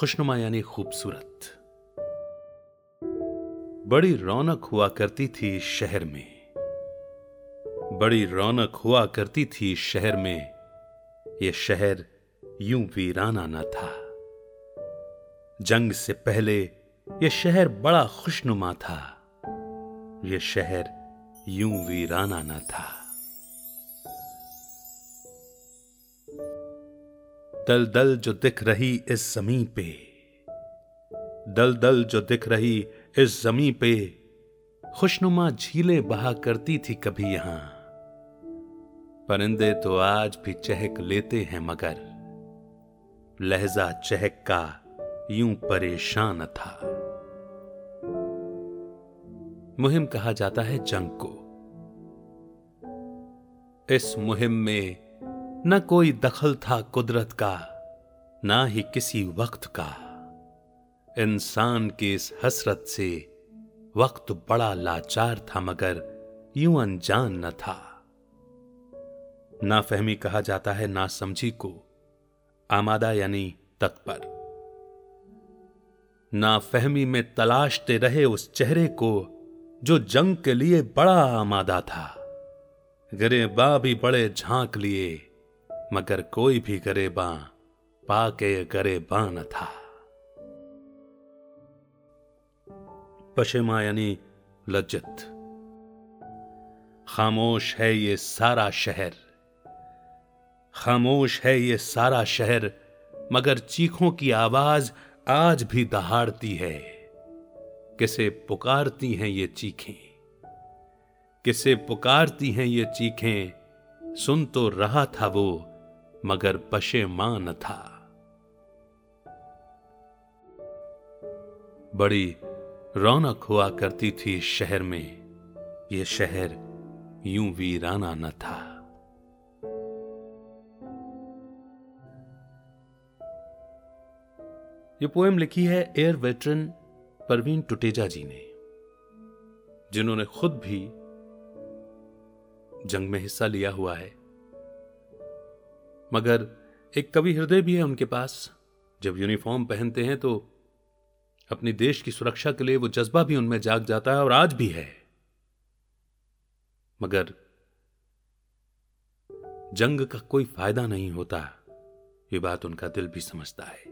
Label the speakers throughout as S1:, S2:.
S1: खुशनुमा यानी खूबसूरत। बड़ी रौनक हुआ करती थी शहर में। बड़ी रौनक हुआ करती थी शहर में। यह शहर यूँ वीराना न था। जंग से पहले यह शहर बड़ा खुशनुमा था। यह शहर यूँ वीराना न था। दल दल जो दिख रही इस जमी पे। दल दल जो दिख रही इस जमी पे। खुशनुमा झीलें बहा करती थी कभी यहाँ। परिंदे तो आज भी चहक लेते हैं मगर। लहजा चहक का यूँ परेशान था। मुहिम कहा जाता है जंग को। इस मुहिम में न कोई दखल था कुदरत का, ना ही किसी वक्त का। इंसान की इस हसरत से वक्त बड़ा लाचार था, मगर यूँ अनजान न था। नाफहमी कहा जाता है ना समझी को, आमादा यानी तत्पर नाफहमी में तलाशते रहे उस चेहरे को, जो जंग के लिए बड़ा आमादा था। गरेबा भी बड़े झाँक लिए मगर कोई भी गरेबा पाके गरेबा न था। पशेमा यानी लज्जत। खामोश है ये सारा शहर। खामोश है ये सारा शहर, मगर चीखों की आवाज़ आज भी दहाड़ती है। किसे पुकारती हैं ये चीखें? किसे पुकारती हैं ये चीखें? सुन तो रहा था वो मगर पशेमान था। बड़ी रौनक हुआ करती थी शहर में। यह शहर यूँ वीराना न था। यह पोएम लिखी है एयर वेटरन परवीन टुटेजा जी ने, जिन्होंने खुद भी जंग में हिस्सा लिया हुआ है। मगर एक कवि हृदय भी है उनके पास। जब यूनिफॉर्म पहनते हैं तो अपनी देश की सुरक्षा के लिए वो जज्बा भी उनमें जाग जाता है और आज भी है। मगर जंग का कोई फ़ायदा नहीं होता, ये बात उनका दिल भी समझता है।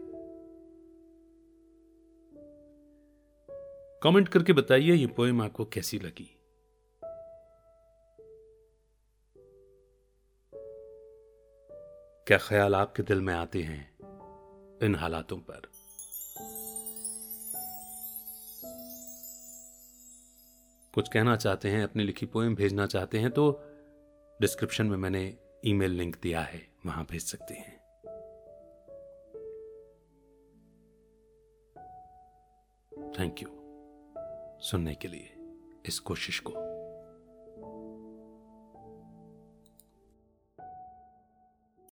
S1: कमेंट करके बताइए, ये पोएम आपको कैसी लगी? क्या ख्याल आपके दिल में आते हैं इन हालातों पर? कुछ कहना चाहते हैं, अपनी लिखी पोएम भेजना चाहते हैं तो डिस्क्रिप्शन में मैंने ईमेल लिंक दिया है, वहाँ भेज सकते हैं। थैंक यू सुनने के लिए इस कोशिश को।